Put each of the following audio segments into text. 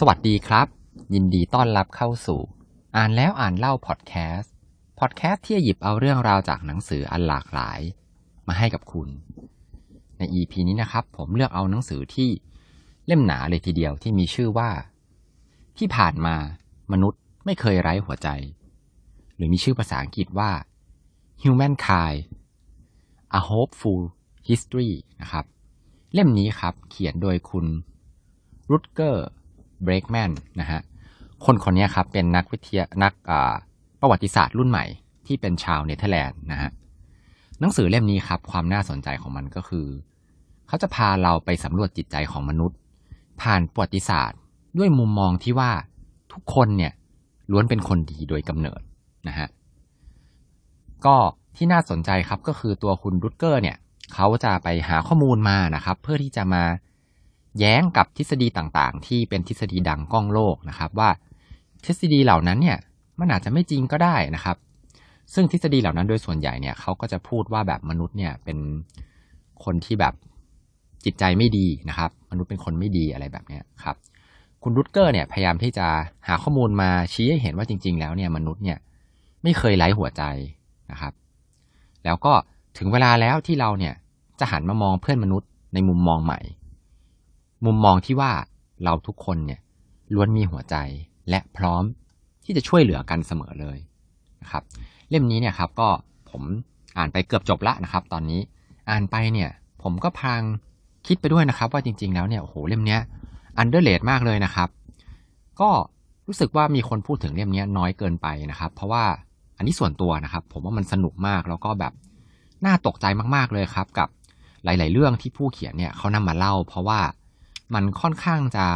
สวัสดีครับ ยินดีต้อนรับเข้าสู่ อ่านแล้วอ่านเล่าพอดแคสต์พอดแคสต์ที่จะหยิบเอาเรื่องราวจากหนังสืออันหลากหลาย มาให้กับคุณ ใน EP นี้นะครับ ผมเลือกเอาหนังสือที่เล่มหนาเลยทีเดียวที่มีชื่อว่า ที่ผ่านมามนุษย์ไม่เคยไร้หัวใจ หรือมีชื่อภาษาอังกฤษว่า Humankind A Hopeful History นะครับ เล่มนี้ครับ เขียนโดยคุณรุตเกอร์ เบรกแมนนะฮะคนคนนี้ครับเป็นนักวิทยานักประวัติศาสตร์รุ่นใหม่ที่เป็นชาวเนเธอร์แลนด์นะฮะหนังสือเล่มนี้ครับ ความน่าสนใจของมันก็คือ เขาจะพาเราไปสำรวจจิตใจของมนุษย์ ผ่านประวัติศาสตร์ ด้วยมุมมองที่ว่าทุกคนเนี่ยล้วนเป็นคนดีโดยกำเนิดนะฮะก็ที่น่าสนใจครับก็คือตัวคุณรุตเกอร์เนี่ย เขาจะไปหาข้อมูลมานะครับ เพื่อที่จะมา แย้งกับทฤษฎีต่างๆ ที่เป็นทฤษฎีดังก้องโลกนะครับ ว่าทฤษฎีเหล่านั้นเนี่ยมันอาจจะไม่จริงก็ได้นะครับ ซึ่งทฤษฎีเหล่านั้นโดยส่วนใหญ่เนี่ยเขาก็จะพูดว่าแบบมนุษย์เนี่ยเป็นคนที่แบบจิตใจไม่ดีนะครับ มนุษย์เป็นคนไม่ดีอะไรแบบนี้ครับ คุณรุตเกอร์เนี่ยพยายามที่จะหาข้อมูลมาชี้ให้เห็นว่าจริง ๆ แล้วเนี่ยมนุษย์เนี่ยไม่เคยไร้หัวใจนะครับ แล้วก็ถึงเวลาแล้วที่เราเนี่ยจะหันมามองเพื่อนมนุษย์ในมุมมองใหม่ มุมมองที่ว่าเราทุกคนเนี่ยล้วนมีหัวใจและพร้อมที่จะช่วยเหลือกันเสมอเลยนะครับ เล่มนี้เนี่ยครับก็ผมอ่านไปเกือบจบละนะครับ ตอนนี้อ่านไปเนี่ยผมก็พังคิดไปด้วยนะครับ ว่าจริง ๆ แล้วเนี่ยโอ้โหเล่มเนี้ยอันเดอร์เลดมากเลยนะครับ ก็รู้สึกว่ามีคนพูดถึงเล่มนี้น้อยเกินไปนะครับ เพราะว่าอันนี้ส่วนตัวนะครับ ผมว่ามันสนุกมากแล้วก็แบบน่าตกใจมากๆเลยครับ กับหลาย ๆ เรื่องที่ผู้เขียนเนี่ยเขานำมาเล่า เพราะว่า มันค่อนข้างจะ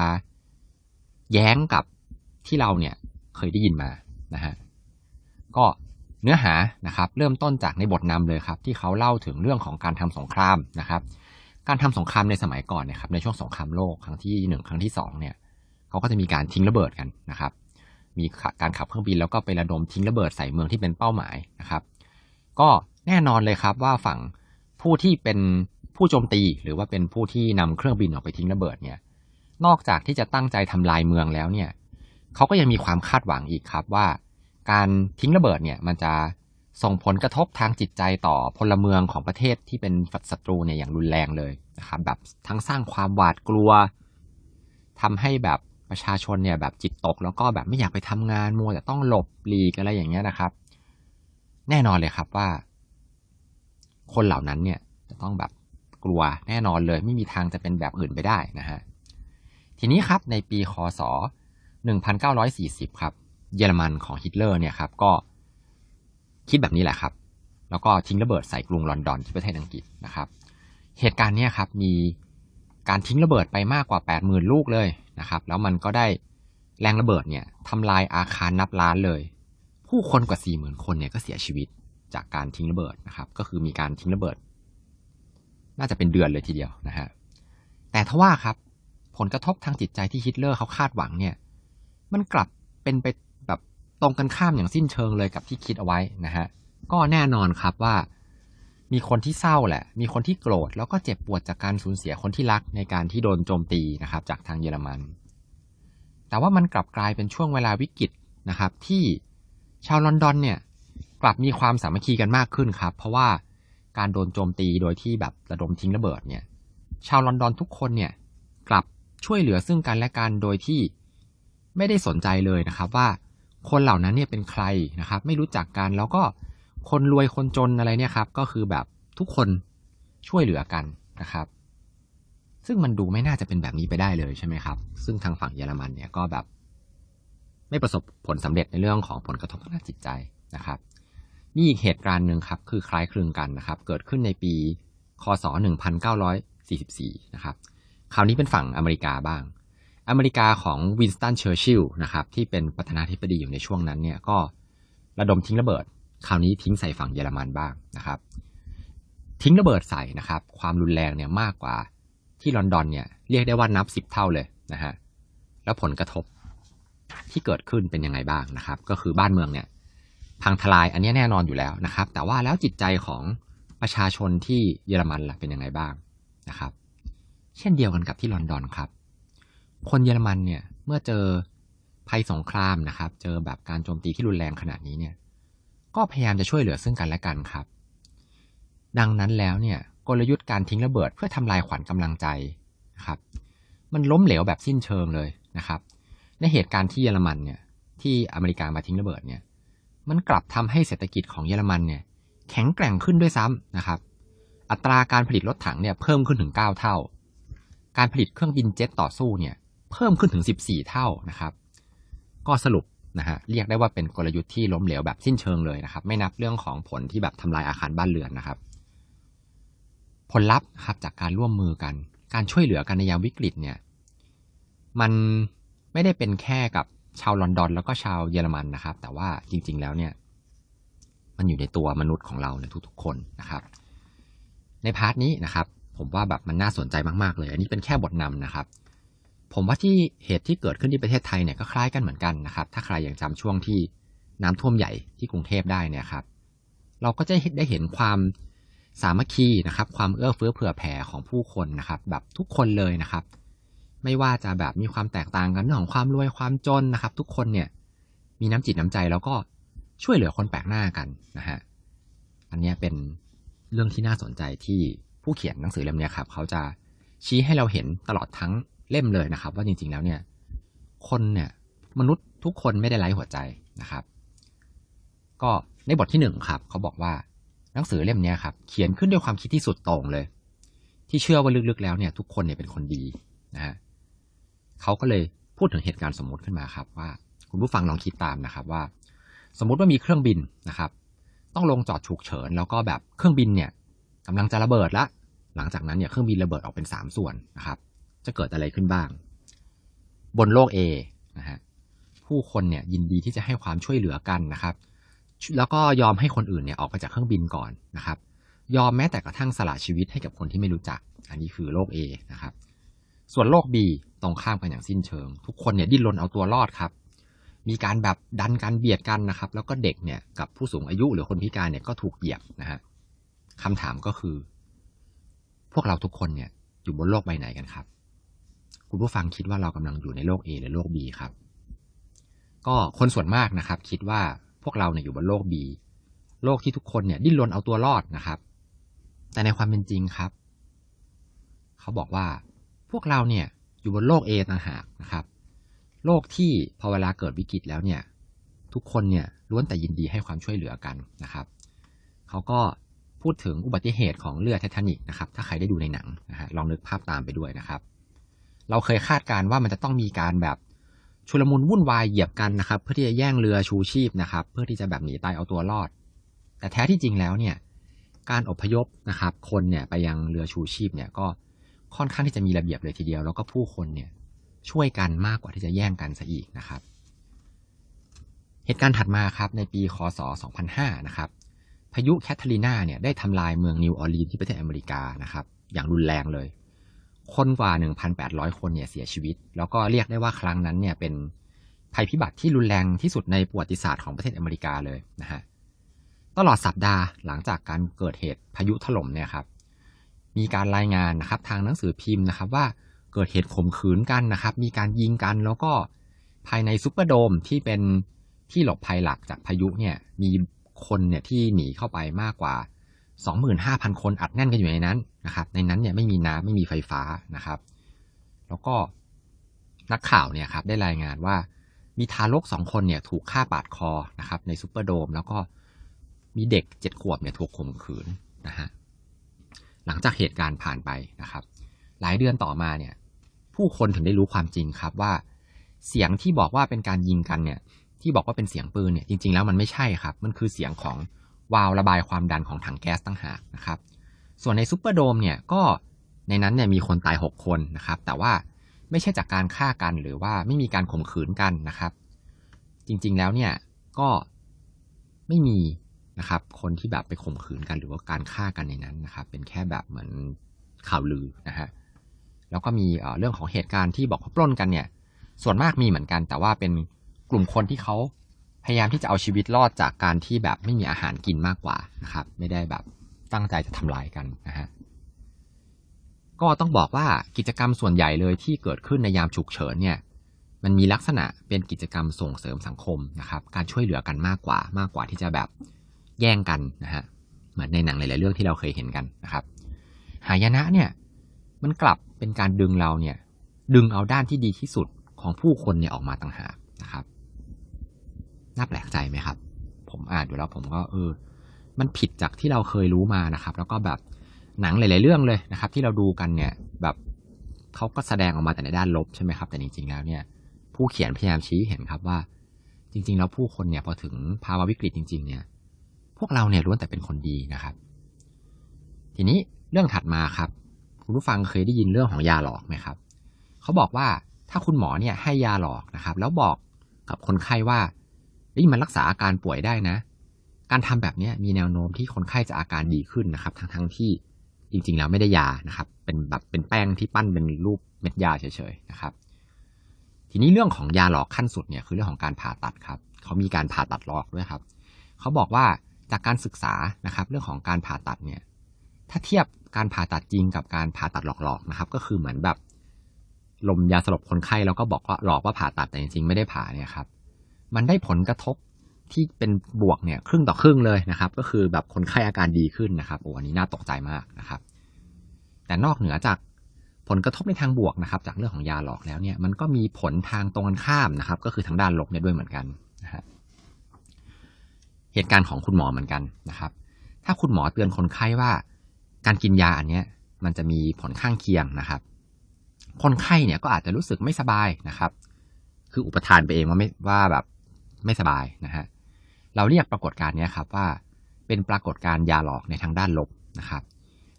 แย้งกับที่เราเนี่ยเคยได้ยินมานะฮะก็เนื้อหานะครับ เริ่มต้นจากในบทนำเลยครับ ที่เขาเล่าถึงเรื่องของการทำสงครามนะครับ การทำสงครามในสมัยก่อนเนี่ยครับ ในช่วงสงครามโลกครั้งที่หนึ่งครั้งที่สองเนี่ยเขาก็จะมีการทิ้งระเบิดกันนะครับ มีการขับเครื่องบินแล้วก็ไประดมทิ้งระเบิดใส่เมืองที่เป็นเป้าหมายนะครับ ก็แน่นอนเลยครับว่าฝั่งผู้ที่เป็น ผู้โจมตีหรือว่าเป็นผู้ที่นำเครื่องบินออกไปทิ้งระเบิดเนี่ย นอกจากที่จะตั้งใจทำลายเมืองแล้วเนี่ยเขาก็ยังมีความคาดหวังอีกครับว่า การทิ้งระเบิดเนี่ยมันจะส่งผลกระทบทางจิตใจต่อพลเมืองของประเทศที่เป็นศัตรูเนี่ยอย่างรุนแรงเลยนะครับแบบทั้งสร้างความหวาดกลัวทำให้แบบประชาชนเนี่ยแบบจิตตก แล้วก็แบบไม่อยากไปทำงานมัวแต่ต้องหลบหลีกอะไรอย่างเงี้ยนะครับ แน่นอนเลยครับว่า คนเหล่านั้นเนี่ยจะต้องแบบ กลัวแน่นอนเลย ไม่มีทางจะเป็นแบบอื่นไปได้นะฮะทีนี้ครับในปีคศ 1940 ครับ เยอรมันของฮิตเลอร์เนี่ยครับก็คิดแบบนี้แหละครับ แล้วก็ทิ้งระเบิดใส่กรุงลอนดอนที่ประเทศอังกฤษนะครับ เหตุการณ์นี้ครับมีการทิ้งระเบิดไปมากกว่า 80,000 ลูกเลยนะครับ แล้วมันก็ได้แรงระเบิดเนี่ยทำลายอาคารนับล้านเลย ผู้คนกว่า 40,000 คนเนี่ยก็เสียชีวิตจากการทิ้งระเบิดนะครับ ก็คือมีการทิ้งระเบิด น่าจะเป็นเดือนเลยทีเดียวนะฮะแต่ทว่าครับ ผลกระทบทางจิตใจที่ฮิตเลอร์เขาคาดหวังเนี่ย มันกลับเป็นไปแบบตรงกันข้ามอย่างสิ้นเชิงเลยกับที่คิดเอาไว้นะฮะก็แน่นอนครับว่า มีคนที่เศร้าแหละ มีคนที่โกรธแล้วก็เจ็บปวดจากการสูญเสียคนที่รักในการที่โดนโจมตีนะครับ จากทางเยอรมัน แต่ว่ามันกลับกลายเป็นช่วงเวลาวิกฤตนะครับ ที่ชาวลอนดอนเนี่ย กลับมีความสามัคคีกันมากขึ้นครับ เพราะว่า การโดนโจมตีโดยที่แบบระดมทิ้งระเบิดเนี่ย ชาวลอนดอนทุกคนเนี่ย กลับช่วยเหลือซึ่งกันและกันโดยที่ไม่ได้สนใจเลยนะครับ ว่าคนเหล่านั้นเนี่ยเป็นใครนะครับ ไม่รู้จักกันแล้วก็คนรวยคนจนอะไรเนี่ยครับ ก็คือแบบทุกคนช่วยเหลือกันนะครับ ซึ่งมันดูไม่น่าจะเป็นแบบนี้ไปได้เลยใช่ไหมครับ ซึ่งทางฝั่งเยอรมันเนี่ยก็แบบ ไม่ประสบผลสำเร็จในเรื่องของผลกระทบทางจิตใจนะครับ มีอีกเหตุการณ์หนึ่งครับ คือคล้ายคลึงกันนะครับ เกิดขึ้นในปี คศ 1944 นะครับ คราวนี้เป็นฝั่งอเมริกาบ้าง อเมริกาของวินสตันเชอร์ชิลนะครับ ที่เป็นประธานาธิบดีอยู่ในช่วงนั้นเนี่ยก็ระดมทิ้งระเบิด คราวนี้ทิ้งใส่ฝั่งเยอรมันบ้างนะครับ ทิ้งระเบิดใส่นะครับ ความรุนแรงเนี่ยมากกว่าที่ลอนดอนเนี่ยเรียกได้ว่านับสิบเท่าเลยนะฮะ แล้วผลกระทบที่เกิดขึ้นเป็นยังไงบ้างนะครับ ก็คือบ้านเมืองเนี่ย พังทลายอันนี้แน่นอนอยู่แล้วนะครับ แต่ว่าแล้วจิตใจของประชาชนที่เยอรมันล่ะเป็นยังไงบ้างนะครับ เช่นเดียวกันกับที่ลอนดอนครับ คนเยอรมันเนี่ยเมื่อเจอภัยสงครามนะครับ เจอแบบการโจมตีที่รุนแรงขนาดนี้เนี่ย ก็พยายามจะช่วยเหลือซึ่งกันและกันครับ ดังนั้นแล้วเนี่ยกลยุทธ์การทิ้งระเบิดเพื่อทำลายขวัญกำลังใจนะครับ มันล้มเหลวแบบสิ้นเชิงเลยนะครับ ในเหตุการณ์ที่เยอรมันเนี่ยที่อเมริกามาทิ้งระเบิดเนี่ย มันกลับทำให้เศรษฐกิจของเยอรมันเนี่ยแข็งแกร่งขึ้นด้วยซ้ำนะครับ อัตราการผลิตรถถังเนี่ยเพิ่มขึ้นถึง 9 เท่า การผลิตเครื่องบินเจ็ตต่อสู้เนี่ยเพิ่มขึ้นถึง 14 เท่านะครับ ก็สรุปนะฮะเรียกได้ว่าเป็นกลยุทธ์ที่ล้มเหลวแบบสิ้นเชิงเลยนะครับ ไม่นับเรื่องของผลที่แบบทำลายอาคารบ้านเรือนนะครับ ผลลัพธ์ครับจากการร่วมมือกัน การช่วยเหลือกันในยามวิกฤตเนี่ย มันไม่ได้เป็นแค่กับ ชาวลอนดอนแล้วก็ชาวเยอรมันนะครับ แต่ว่าจริง ๆ แล้วเนี่ย มันอยู่ในตัวมนุษย์ของเราเนี่ยทุก ๆ คนนะครับ ในพาร์ทนี้นะครับ ผมว่าแบบมันน่าสนใจมากๆเลย อันนี้เป็นแค่บทนำนะครับ ผมว่าที่เหตุที่เกิดขึ้นที่ประเทศไทยเนี่ยก็คล้ายกันเหมือนกันนะครับ ถ้าใครยังจำช่วงที่น้ำท่วมใหญ่ที่กรุงเทพได้เนี่ยครับ เราก็จะได้เห็นความสามัคคีนะครับ ความเอื้อเฟื้อเผื่อแผ่ของผู้คนนะครับ แบบทุกคนเลยนะครับ ไม่ว่าจะแบบมีความแตกต่างกันเรื่องของความรวยความจนนะครับ ทุกคนเนี่ยมีน้ำจิตน้ำใจแล้วก็ช่วยเหลือคนแปลกหน้ากันนะฮะอันนี้เป็นเรื่องที่น่าสนใจที่ผู้เขียนหนังสือเล่มนี้ครับ เขาจะชี้ให้เราเห็นตลอดทั้งเล่มเลยนะครับ ว่าจริง ๆ แล้วเนี่ย คนเนี่ย มนุษย์ทุกคนไม่ได้ไร้หัวใจนะครับ ก็ในบทที่หนึ่งครับ เขาบอกว่าหนังสือเล่มนี้ครับ เขียนขึ้นด้วยความคิดที่สุดต่งเลย ที่เชื่อว่าลึกๆแล้วเนี่ย ทุกคนเนี่ยเป็นคนดีนะฮะ เขาก็เลยพูดถึงเหตุการณ์สมมติขึ้นมาครับว่า คุณผู้ฟังลองคิดตามนะครับว่า สมมุติว่ามีเครื่องบินนะครับ ต้องลงจอดฉุกเฉิน แล้วก็แบบเครื่องบินเนี่ยกำลังจะระเบิดละ หลังจากนั้นเนี่ยเครื่องบินระเบิดออกเป็นสามส่วนนะครับ จะเกิดอะไรขึ้นบ้าง บนโลก A นะฮะผู้คนเนี่ยยินดีที่จะให้ความช่วยเหลือกันนะครับ แล้วก็ยอมให้คนอื่นเนี่ยออกไปจากเครื่องบินก่อนนะครับ ยอมแม้แต่กระทั่งสละชีวิตให้กับคนที่ไม่รู้จัก อันนี้คือโลก A นะครับ ส่วนโลก B ตรงข้ามกันอย่างสิ้นเชิง ทุกคนเนี่ยดิ้นรนเอาตัวรอดครับ มีการแบบดันกันเบียดกันนะครับ แล้วก็เด็กเนี่ยกับผู้สูงอายุหรือคนพิการเนี่ยก็ถูกเหยียบนะฮะคำถามก็คือ พวกเราทุกคนเนี่ยอยู่บนโลกใบไหนกันครับ คุณผู้ฟังคิดว่าเรากำลังอยู่ในโลก A หรือโลก B ครับ ก็คนส่วนมากนะครับ คิดว่าพวกเราเนี่ยอยู่บนโลก B โลกที่ทุกคนเนี่ยดิ้นรนเอาตัวรอดนะครับ แต่ในความเป็นจริงครับ เขาบอกว่า พวกเราเนี่ยอยู่บนโลก A ต่างหากนะครับ โลกที่พอเวลาเกิดวิกฤตแล้วเนี่ย ทุกคนเนี่ยล้วนแต่ยินดีให้ความช่วยเหลือกันนะครับ เขาก็พูดถึงอุบัติเหตุของเรือไททานิกนะครับ ถ้าใครได้ดูในหนังนะฮะลองนึกภาพตามไปด้วยนะครับ เราเคยคาดการณ์ว่ามันจะต้องมีการแบบชุลมุนวุ่นวายเหยียบกันนะครับ เพื่อที่จะแย่งเรือชูชีพนะครับ เพื่อที่จะแบบหนีตายเอาตัวรอด แต่แท้ที่จริงแล้วเนี่ย การอพยพนะครับ คนเนี่ยไปยังเรือชูชีพเนี่ยก็ ค่อนข้างที่จะมีระเบียบเลยทีเดียว แล้วก็ผู้คนเนี่ยช่วยกันมากกว่าที่จะแย่งกันซะอีกนะครับ เหตุการณ์ถัดมาครับในปีคศ 2005 นะครับพายุแคทเธอรีนาเนี่ยได้ทำลายเมืองนิวออร์ลีนที่ประเทศอเมริกานะครับอย่างรุนแรงเลย คนกว่า 1,800 คนเนี่ยเสียชีวิต แล้วก็เรียกได้ว่าครั้งนั้นเนี่ยเป็นภัยพิบัติที่รุนแรงที่สุดในประวัติศาสตร์ของประเทศอเมริกาเลยนะฮะตลอดสัปดาห์หลังจากการเกิดเหตุพายุถล่มเนี่ยครับ มีการรายงานนะครับทางหนังสือพิมพ์นะครับว่าเกิดเหตุข่มขืนกันนะครับ มีการยิงกันแล้วก็ภายในซุปเปอร์โดมที่เป็นที่หลบภัยหลักจากพายุเนี่ยมีคนเนี่ยที่หนีเข้าไปมากกว่า 25,000 คนอัดแน่นกันอยู่ในนั้นนะครับ ในนั้นเนี่ยไม่มีน้ำไม่มีไฟฟ้านะครับ แล้วก็นักข่าวเนี่ยครับได้รายงานว่ามีทารกสองคนเนี่ยถูกฆ่าปาดคอนะครับในซุปเปอร์โดม แล้วก็มีเด็กเจ็ดขวบเนี่ยถูกข่มขืนนะฮะ หลังจากเหตุการณ์ผ่านไปนะครับ หลายเดือนต่อมาเนี่ย ผู้คนถึงได้รู้ความจริงครับว่า เสียงที่บอกว่าเป็นการยิงกันเนี่ย ที่บอกว่าเป็นเสียงปืนเนี่ยจริง ๆ แล้วมันไม่ใช่ครับ มันคือเสียงของวาล์วระบายความดันของถังแก๊สตั้งหากนะครับ ส่วนในซุปเปอร์โดมเนี่ยก็ในนั้นเนี่ยมีคนตายหกคนนะครับ แต่ว่าไม่ใช่จากการฆ่ากันหรือว่าไม่มีการข่มขืนกันนะครับ จริงๆแล้วเนี่ยก็ไม่มี นะครับ คนที่แบบไปข่มขืนกันหรือว่าการฆ่ากันในนั้นนะครับ เป็นแค่แบบเหมือนข่าวลือนะฮะแล้วก็มีเรื่องของเหตุการณ์ที่บอกว่าปล้นกันเนี่ย ส่วนมากมีเหมือนกัน แต่ว่าเป็นกลุ่มคนที่เขาพยายามที่จะเอาชีวิตรอดจากการที่แบบไม่มีอาหารกินมากกว่านะครับ ไม่ได้แบบตั้งใจจะทำลายกันนะฮะก็ต้องบอกว่ากิจกรรมส่วนใหญ่เลยที่เกิดขึ้นในยามฉุกเฉินเนี่ย มันมีลักษณะเป็นกิจกรรมส่งเสริมสังคมนะครับ การช่วยเหลือกันมากกว่ามากกว่าที่จะแบบ แย่งกันนะฮะเหมือนในหนังหลาย ๆ เรื่องที่เราเคยเห็นกันนะครับ หายนะเนี่ย มันกลับเป็นการดึงเราเนี่ย ดึงเอาด้านที่ดีที่สุดของผู้คนเนี่ยออกมาต่างหากนะครับน่าแปลกใจไหมครับ ผมอ่านดูแล้วผมก็เออ มันผิดจากที่เราเคยรู้มานะครับ แล้วก็แบบหนังหลาย ๆ เรื่องเลยนะครับ ที่เราดูกันเนี่ยแบบเขาก็แสดงออกมาแต่ในด้านลบใช่ไหมครับ แต่จริง ๆ แล้วเนี่ย ผู้เขียนพยายามชี้เห็นครับว่า จริง ๆ แล้วผู้คนเนี่ยพอถึงภาวะวิกฤตจริง ๆ เนี่ย พวกเราเนี่ยล้วนแต่เป็นคนดีนะครับ ทีนี้เรื่องถัดมาครับ คุณผู้ฟังเคยได้ยินเรื่องของยาหลอกไหมครับเขาบอกว่าถ้าคุณหมอเนี่ยให้ยาหลอกนะครับ แล้วบอกกับคนไข้ว่านี่มันรักษาอาการป่วยได้นะ การทำแบบนี้มีแนวโน้มที่คนไข้จะอาการดีขึ้นนะครับ ทั้งทั้งที่จริง ๆ แล้วไม่ได้ยานะครับ เป็นแบบเป็นแป้งที่ปั้นเป็นรูปเม็ดยาเฉยๆนะครับ ทีนี้เรื่องของยาหลอกขั้นสุดเนี่ยคือเรื่องของการผ่าตัดครับเขามีการผ่าตัดหลอกด้วยครับเขาบอกว่า จากการศึกษานะครับ เรื่องของการผ่าตัดเนี่ย ถ้าเทียบการผ่าตัดจริงกับการผ่าตัดหลอกๆนะครับ ก็คือเหมือนแบบลมยาสลบคนไข้แล้วก็บอกว่าหลอกว่าผ่าตัดแต่จริงๆไม่ได้ผ่าเนี่ยครับ มันได้ผลกระทบที่เป็นบวกเนี่ยครึ่งต่อครึ่งเลยนะครับ ก็คือแบบคนไข้อาการดีขึ้นนะครับโอ้อันนี้น่าตกใจมากนะครับ แต่นอกเหนือจากผลกระทบในทางบวกนะครับ จากเรื่องของยาหลอกแล้วเนี่ย มันก็มีผลทางตรงกันข้ามนะครับ ก็คือทางด้านลบเนี่ยด้วยเหมือนกันนะฮะ เหตุการณ์ของคุณหมอเหมือนกันนะครับ ถ้าคุณหมอเตือนคนไข้ว่า การกินยาอันเนี้ยมันจะมีผลข้างเคียงนะครับ คนไข้เนี่ยก็อาจจะรู้สึกไม่สบายนะครับ คืออุปทานไปเองว่าไม่ว่าแบบไม่สบายนะฮะ เราเรียกปรากฏการณ์นี้ครับว่าเป็นปรากฏการณ์ยาหลอกในทางด้านลบนะครับ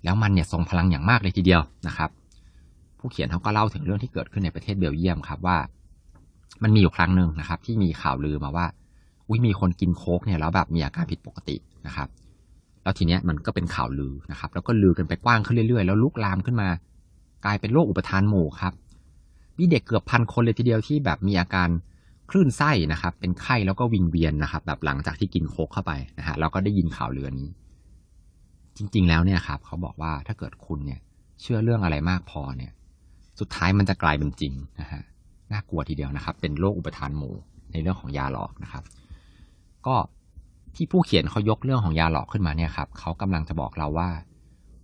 แล้วมันเนี่ยทรงพลังอย่างมากเลยทีเดียวนะครับ ผู้เขียนเขาก็เล่าถึงเรื่องที่เกิดขึ้นในประเทศเบลเยียมครับว่า มันมีอยู่ครั้งหนึ่งนะครับ ที่มีข่าวลือมาว่า อุ้ยมีคนกินโค้กเนี่ยแล้วแบบมีอาการผิดปกตินะครับ แล้วทีเนี้ยมันก็เป็นข่าวลือนะครับ แล้วก็ลือกันไปกว้างขึ้นเรื่อยๆ แล้วลุกลามขึ้นมา กลายเป็นโรคอุปทานหมู่ครับมีเด็กเกือบพันคนเลยทีเดียวที่แบบมีอาการคลื่นไส้นะครับ เป็นไข้แล้วก็วิงเวียนนะครับ แบบหลังจากที่กินโค้กเข้าไปนะฮะเราก็ได้ยินข่าวเรือนี้ จริง ๆ แล้วเนี่ยครับ เขาบอกว่าถ้าเกิดคุณเนี่ย เชื่อเรื่องอะไรมากพอเนี่ย สุดท้ายมันจะกลายเป็นจริงนะฮะน่ากลัวทีเดียวนะครับ เป็นโรคอุปทานหมู่ในเรื่องของยาหลอกนะครับ ก็ที่ผู้เขียนเขายกเรื่องของยาหลอกขึ้นมาเนี่ยครับเขากำลังจะบอกเราว่า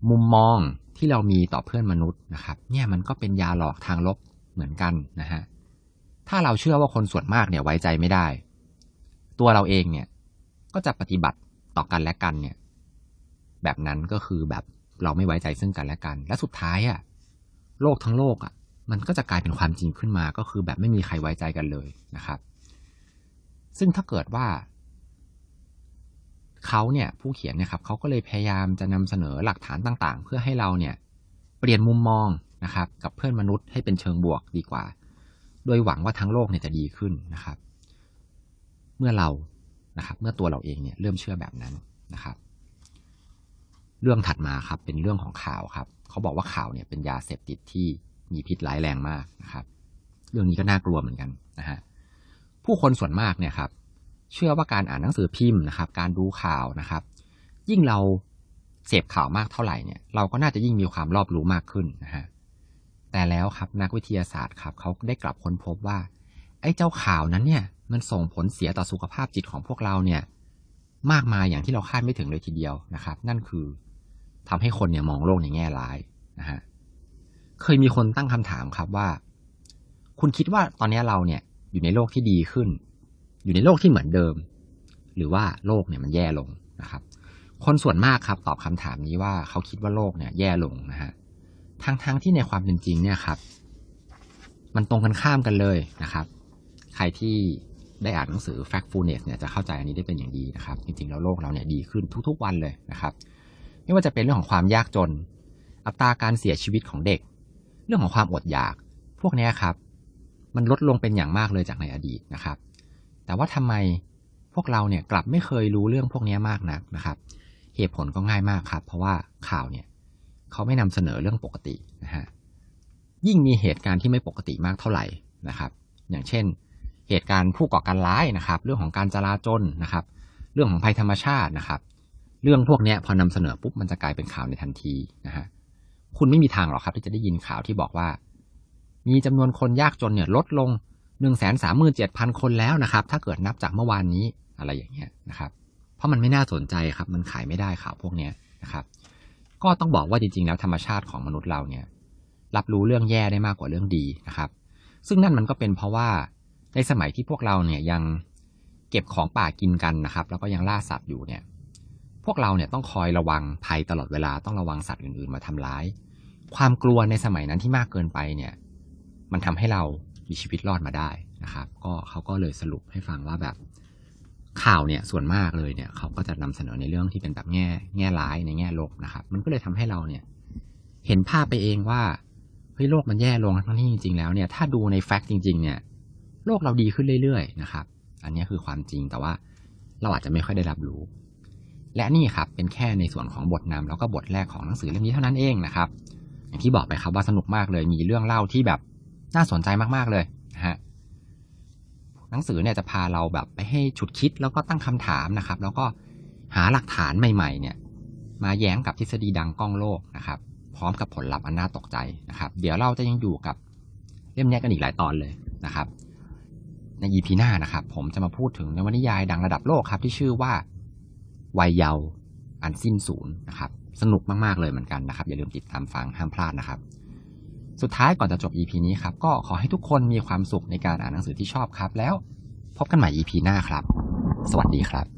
มุมมองที่เรามีต่อเพื่อนมนุษย์นะครับ เนี่ยมันก็เป็นยาหลอกทางลบเหมือนกันนะฮะถ้าเราเชื่อว่าคนส่วนมากเนี่ยไว้ใจไม่ได้ ตัวเราเองเนี่ย ก็จะปฏิบัติต่อกันและกันเนี่ย แบบนั้นก็คือแบบเราไม่ไว้ใจซึ่งกันและกัน และสุดท้ายอะ่ะโลกทั้งโลกอะ่ะ มันก็จะกลายเป็นความจริงขึ้นมาก็คือแบบไม่มีใครไว้ใจกันเลยนะครับ ซึ่งถ้าเกิดว่า เขาเนี่ยผู้เขียนเนี่ยครับเขาก็เลยพยายามจะนำเสนอหลักฐานต่างๆ เพื่อให้เราเนี่ยเปลี่ยนมุมมองนะครับกับเพื่อนมนุษย์ให้เป็นเชิงบวกดีกว่า โดยหวังว่าทั้งโลกเนี่ยจะดีขึ้นนะครับ เมื่อเรานะครับเมื่อตัวเราเองเนี่ยเริ่มเชื่อแบบนั้นนะครับ เรื่องถัดมาครับเป็นเรื่องของข่าวครับเขาบอกว่าข่าวเนี่ยเป็นยาเสพติดที่มีพิษร้ายแรงมากนะครับ เรื่องนี้ก็น่ากลัวเหมือนกันนะฮะผู้คนส่วนมากเนี่ยครับ เชื่อว่าการอ่านหนังสือพิมพ์นะครับ การดูข่าวนะครับ ยิ่งเราเสพข่าวมากเท่าไหร่เนี่ยเราก็น่าจะยิ่งมีความรอบรู้มากขึ้นนะฮะแต่แล้วครับนักวิทยาศาสตร์ครับเขาได้กลับค้นพบว่า ไอ้เจ้าข่าวนั้นเนี่ย มันส่งผลเสียต่อสุขภาพจิตของพวกเราเนี่ย มากมายอย่างที่เราคาดไม่ถึงเลยทีเดียวนะครับ นั่นคือทำให้คนเนี่ยมองโลกในแง่ร้ายนะฮะเคยมีคนตั้งคำถามครับว่า คุณคิดว่าตอนนี้เราเนี่ยอยู่ในโลกที่ดีขึ้น อยู่ในโลกที่เหมือนเดิม หรือว่าโลกเนี่ยมันแย่ลงนะครับ คนส่วนมากครับตอบคำถามนี้ว่าเขาคิดว่าโลกเนี่ยแย่ลงนะฮะทั้งๆทที่ในความเป็นจริงเนี่ยครับ มันตรงกันข้ามกันเลยนะครับ ใครที่ได้อ่านหนังสือ Factfulness เนี่ยจะเข้าใจอันนี้ได้เป็นอย่างดีนะครับ จริงๆแล้วโลกเราเนี่ยดีขึ้นทุกๆวันเลยนะครับ ไม่ว่าจะเป็นเรื่องของความยากจน อัตราการเสียชีวิตของเด็ก เรื่องของความอดอยาก พวกนี้ครับ มันลดลงเป็นอย่างมากเลยจากในอดีตนะครับ แต่ว่าทำไมพวกเราเนี่ยกลับไม่เคยรู้เรื่องพวกนี้มากนักนะครับ เหตุผลก็ง่ายมากครับ เพราะว่าข่าวเนี่ยเขาไม่นำเสนอเรื่องปกตินะฮะยิ่งมีเหตุการณ์ที่ไม่ปกติมากเท่าไหร่นะครับ อย่างเช่น เหตุการณ์ผู้ก่อการร้ายนะครับ เรื่องของการจลาจลนะครับ เรื่องของภัยธรรมชาตินะครับ เรื่องพวกนี้พอนำเสนอปุ๊บมันจะกลายเป็นข่าวในทันทีนะฮะคุณไม่มีทางหรอกครับ ที่จะได้ยินข่าวที่บอกว่า มีจำนวนคนยากจนเนี่ยลดลง หนึ่งแสนสามหมื่นเจ็ดพันคนแล้วนะครับ ถ้าเกิดนับจากเมื่อวานนี้อะไรอย่างเงี้ยนะครับ เพราะมันไม่น่าสนใจครับ มันขายไม่ได้ข่าวพวกเนี้ยนะครับ ก็ต้องบอกว่าจริงๆ แล้วธรรมชาติของมนุษย์เราเนี่ย รับรู้เรื่องแย่ได้มากกว่าเรื่องดีนะครับ ซึ่งนั่นมันก็เป็นเพราะว่าในสมัยที่พวกเราเนี่ยยังเก็บของป่ากินกันนะครับ แล้วก็ยังล่าสัตว์อยู่เนี่ย พวกเราเนี่ยต้องคอยระวังภัยตลอดเวลาต้องระวังสัตว์อื่นๆมาทำร้าย ความกลัวในสมัยนั้นที่มากเกินไปเนี่ย มันทำให้เรา มีชีวิตรอดมาได้นะครับ ก็เขาก็เลยสรุปให้ฟังว่าแบบข่าวเนี่ยส่วนมากเลยเนี่ยเขาก็จะนำเสนอในเรื่องที่เป็นแบบแง่แง่ร้ายในแง่ลบนะครับ มันก็เลยทำให้เราเนี่ย เห็นภาพไปเองว่าเฮ้ยโลกมันแย่ลงทั้งที่จริงๆแล้วเนี่ยถ้าดูในแฟกต์จริง ๆ เนี่ย โลกเราดีขึ้นเรื่อยๆนะครับ อันนี้คือความจริงแต่ว่าเราอาจจะไม่ค่อยได้รับรู้ และนี่ครับเป็นแค่ในส่วนของบทนำแล้วก็บทแรกของหนังสือเล่มนี้เท่านั้นเองนะครับ อย่างที่บอกไปครับว่าสนุกมากเลยมีเรื่องเล่าที่แบบ น่าสนใจมากๆเลยนะฮะหนังสือเนี่ยจะพาเราแบบไปให้ฉุดคิดแล้วก็ตั้งคำถามนะครับ แล้วก็หาหลักฐานใหม่ๆ เนี่ย มาแย้งกับทฤษฎีดังกล้องโลกนะครับ พร้อมกับผลลัพธ์อันน่าตกใจนะครับ เดี๋ยวเราจะยังอยู่กับเล่มนี้กันอีกหลายตอนเลยนะครับ ใน EP หน้านะครับ ผมจะมาพูดถึงนวนิยายดังระดับโลกครับ ที่ชื่อว่าวัยเยาว์อันสิ้นศูนย์นะครับ สนุกมากๆเลยเหมือนกันนะครับ อย่าลืมติดตามฟังห้ามพลาดนะครับ สุดท้ายก่อนจะจบ EP นี้ครับก็ขอให้ทุกคนมีความสุขในการอ่านหนังสือที่ชอบครับ แล้วพบกันใหม่ EP หน้าครับ สวัสดีครับ